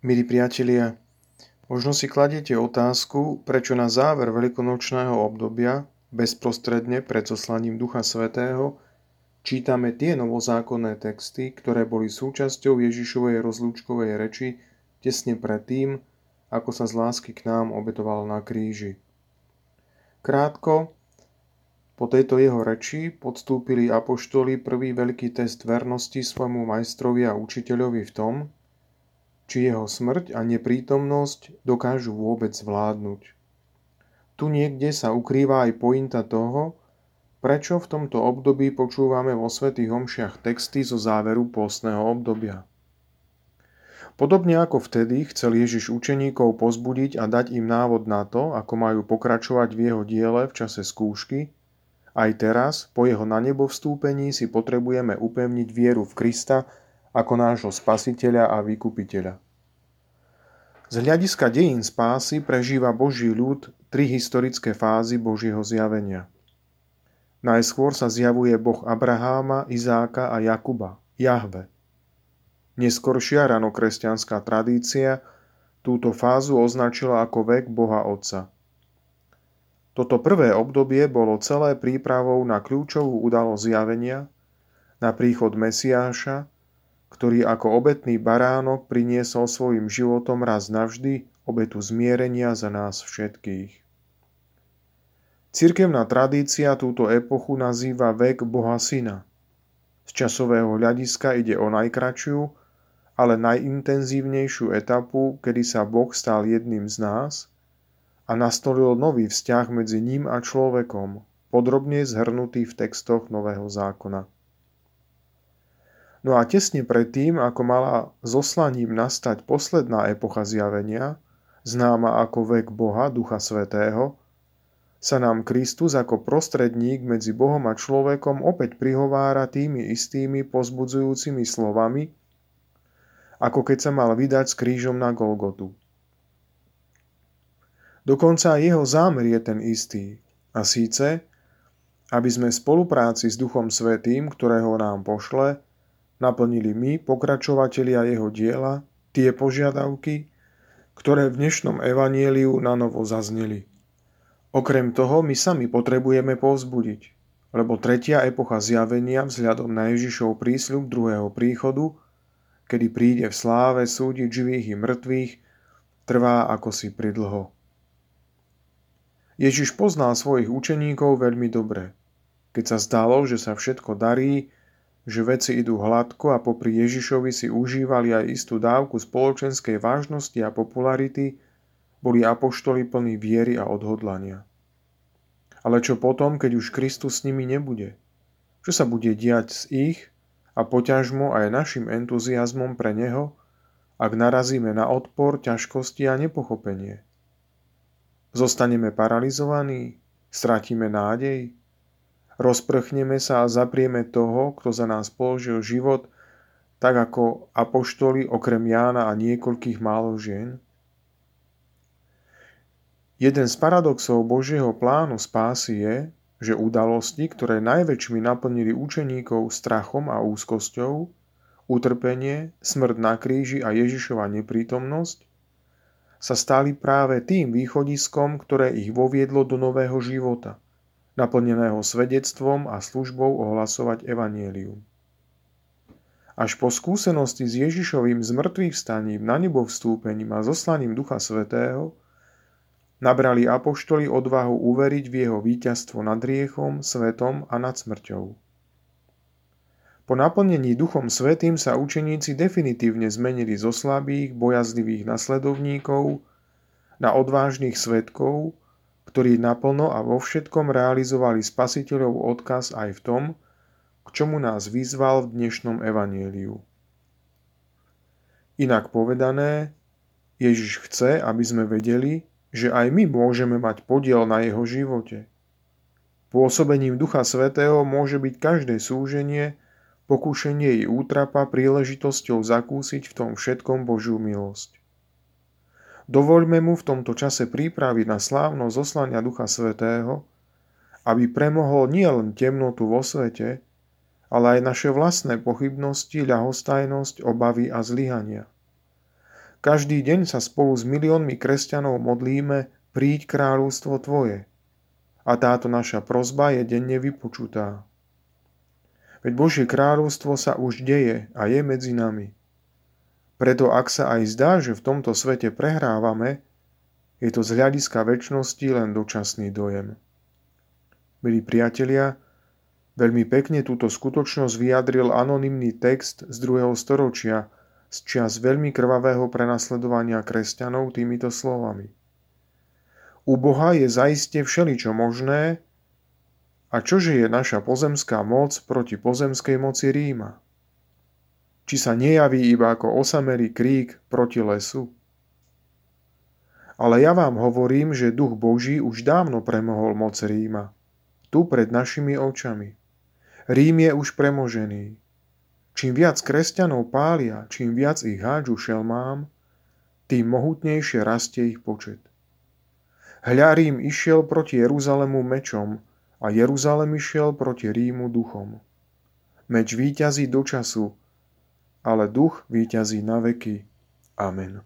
Milí priatelia, možno si kladiete otázku, prečo na záver veľkonočného obdobia, bezprostredne pred zoslaním Ducha Svetého, čítame tie novozákonné texty, ktoré boli súčasťou Ježišovej rozlúčkovej reči tesne pred tým, ako sa z lásky k nám obetoval na kríži. Krátko, po tejto jeho reči podstúpili apoštoli prvý veľký test vernosti svojmu majstrovi a učiteľovi v tom, či jeho smrť a neprítomnosť dokážu vôbec zvládnuť. Tu niekde sa ukrýva aj pointa toho, prečo v tomto období počúvame vo svätých homšiach texty zo záveru pôstneho obdobia. Podobne ako vtedy chcel Ježiš učeníkov pozbudiť a dať im návod na to, ako majú pokračovať v jeho diele v čase skúšky, aj teraz, po jeho na nebo vstúpení, si potrebujeme upevniť vieru v Krista ako nášho spasiteľa a vykupiteľa. Z hľadiska dejín spásy prežíva Boží ľud tri historické fázy Božieho zjavenia. Najskôr sa zjavuje Boh Abraháma, Izáka a Jakuba, Jahve. Neskoršia ranokresťanská tradícia túto fázu označila ako vek Boha Otca. Toto prvé obdobie bolo celé prípravou na kľúčovú udalosť zjavenia, na príchod Mesiáša, ktorý ako obetný baránok priniesol svojim životom raz navždy obetu zmierenia za nás všetkých. Cirkevná tradícia túto epochu nazýva vek Boha Syna. Z časového hľadiska ide o najkračšiu, ale najintenzívnejšiu etapu, kedy sa Boh stal jedným z nás a nastolil nový vzťah medzi ním a človekom, podrobne zhrnutý v textoch Nového zákona. No a tesne predtým, ako mala zoslaním nastať posledná epocha zjavenia, známa ako vek Boha, Ducha Svetého, sa nám Kristus ako prostredník medzi Bohom a človekom opäť prihovára tými istými pozbudzujúcimi slovami, ako keď sa mal vydať s krížom na Golgotu. Dokonca jeho zámer je ten istý, a síce, aby sme v spolupráci s Duchom Svetým, ktorého nám pošle, naplnili my, pokračovatelia jeho diela, tie požiadavky, ktoré v dnešnom evanieliu na novo zazneli. Okrem toho my sami potrebujeme povzbudiť, lebo tretia epocha zjavenia vzhľadom na Ježišov prísľub druhého príchodu, kedy príde v sláve súdiť živých i mŕtvych, trvá ako si pridlho. Ježiš poznal svojich učeníkov veľmi dobre. Keď sa zdalo, že sa všetko darí, že veci idú hladko a popri Ježišovi si užívali aj istú dávku spoločenskej vážnosti a popularity, boli apoštoli plní viery a odhodlania. Ale čo potom, keď už Kristus s nimi nebude? Čo sa bude diať s ich a poťažmo aj našim entuziasmom pre Neho, ak narazíme na odpor, ťažkosti a nepochopenie? Zostaneme paralizovaní? Stratíme nádej? Rozprchneme sa a zaprieme toho, kto za nás položil život, tak ako apoštoli okrem Jána a niekoľkých málo žien? Jeden z paradoxov Božieho plánu spásy je, že udalosti, ktoré najväčšmi naplnili učeníkov strachom a úzkosťou, utrpenie, smrť na kríži a Ježišova neprítomnosť, sa stali práve tým východiskom, ktoré ich voviedlo do nového života – naplneného svedectvom a službou ohlasovať evanielium. Až po skúsenosti s Ježišovým zmrtvých vstaním na nebo vstúpením a zoslaním Ducha Svetého nabrali apoštoli odvahu uveriť v jeho víťazstvo nad riechom, svetom a nad smrťou. Po naplnení Duchom Svetým sa učeníci definitívne zmenili zo slabých, bojazlivých nasledovníkov na odvážnych svetkov, ktorí naplno a vo všetkom realizovali spasiteľov odkaz aj v tom, k čomu nás vyzval v dnešnom evanieliu. Inak povedané, Ježiš chce, aby sme vedeli, že aj my môžeme mať podiel na jeho živote. Pôsobením Ducha Svetého môže byť každé súženie, pokúšenie i útrapa príležitosťou zakúsiť v tom všetkom Božiu milosť. Dovoľme mu v tomto čase prípravy na slávno zoslania Ducha Svetého, aby premohol nielen temnotu vo svete, ale aj naše vlastné pochybnosti, ľahostajnosť, obavy a zlyhania. Každý deň sa spolu s miliónmi kresťanov modlíme, príď kráľovstvo Tvoje. A táto naša prozba je denne vypočutá. Veď Božie kráľovstvo sa už deje a je medzi nami. Preto ak sa aj zdá, že v tomto svete prehrávame, je to z hľadiska väčšnosti len dočasný dojem. Milí priatelia, veľmi pekne túto skutočnosť vyjadril anonymný text z druhého storočia z čias veľmi krvavého prenasledovania kresťanov týmito slovami. U Boha je zaiste všeličo možné, a čože je naša pozemská moc proti pozemskej moci Ríma? Či sa nejaví iba ako osamelý krík proti lesu? Ale ja vám hovorím, že duch Boží už dávno premohol moc Ríma. Tu pred našimi očami. Rím je už premožený. Čím viac kresťanov pália, čím viac ich hádžu šelmám, tým mohutnejšie rastie ich počet. Hľa Rím išiel proti Jeruzalému mečom, a Jeruzalem išiel proti Rímu duchom. Meč víťazí do času, ale duch víťazí na veky. Amen.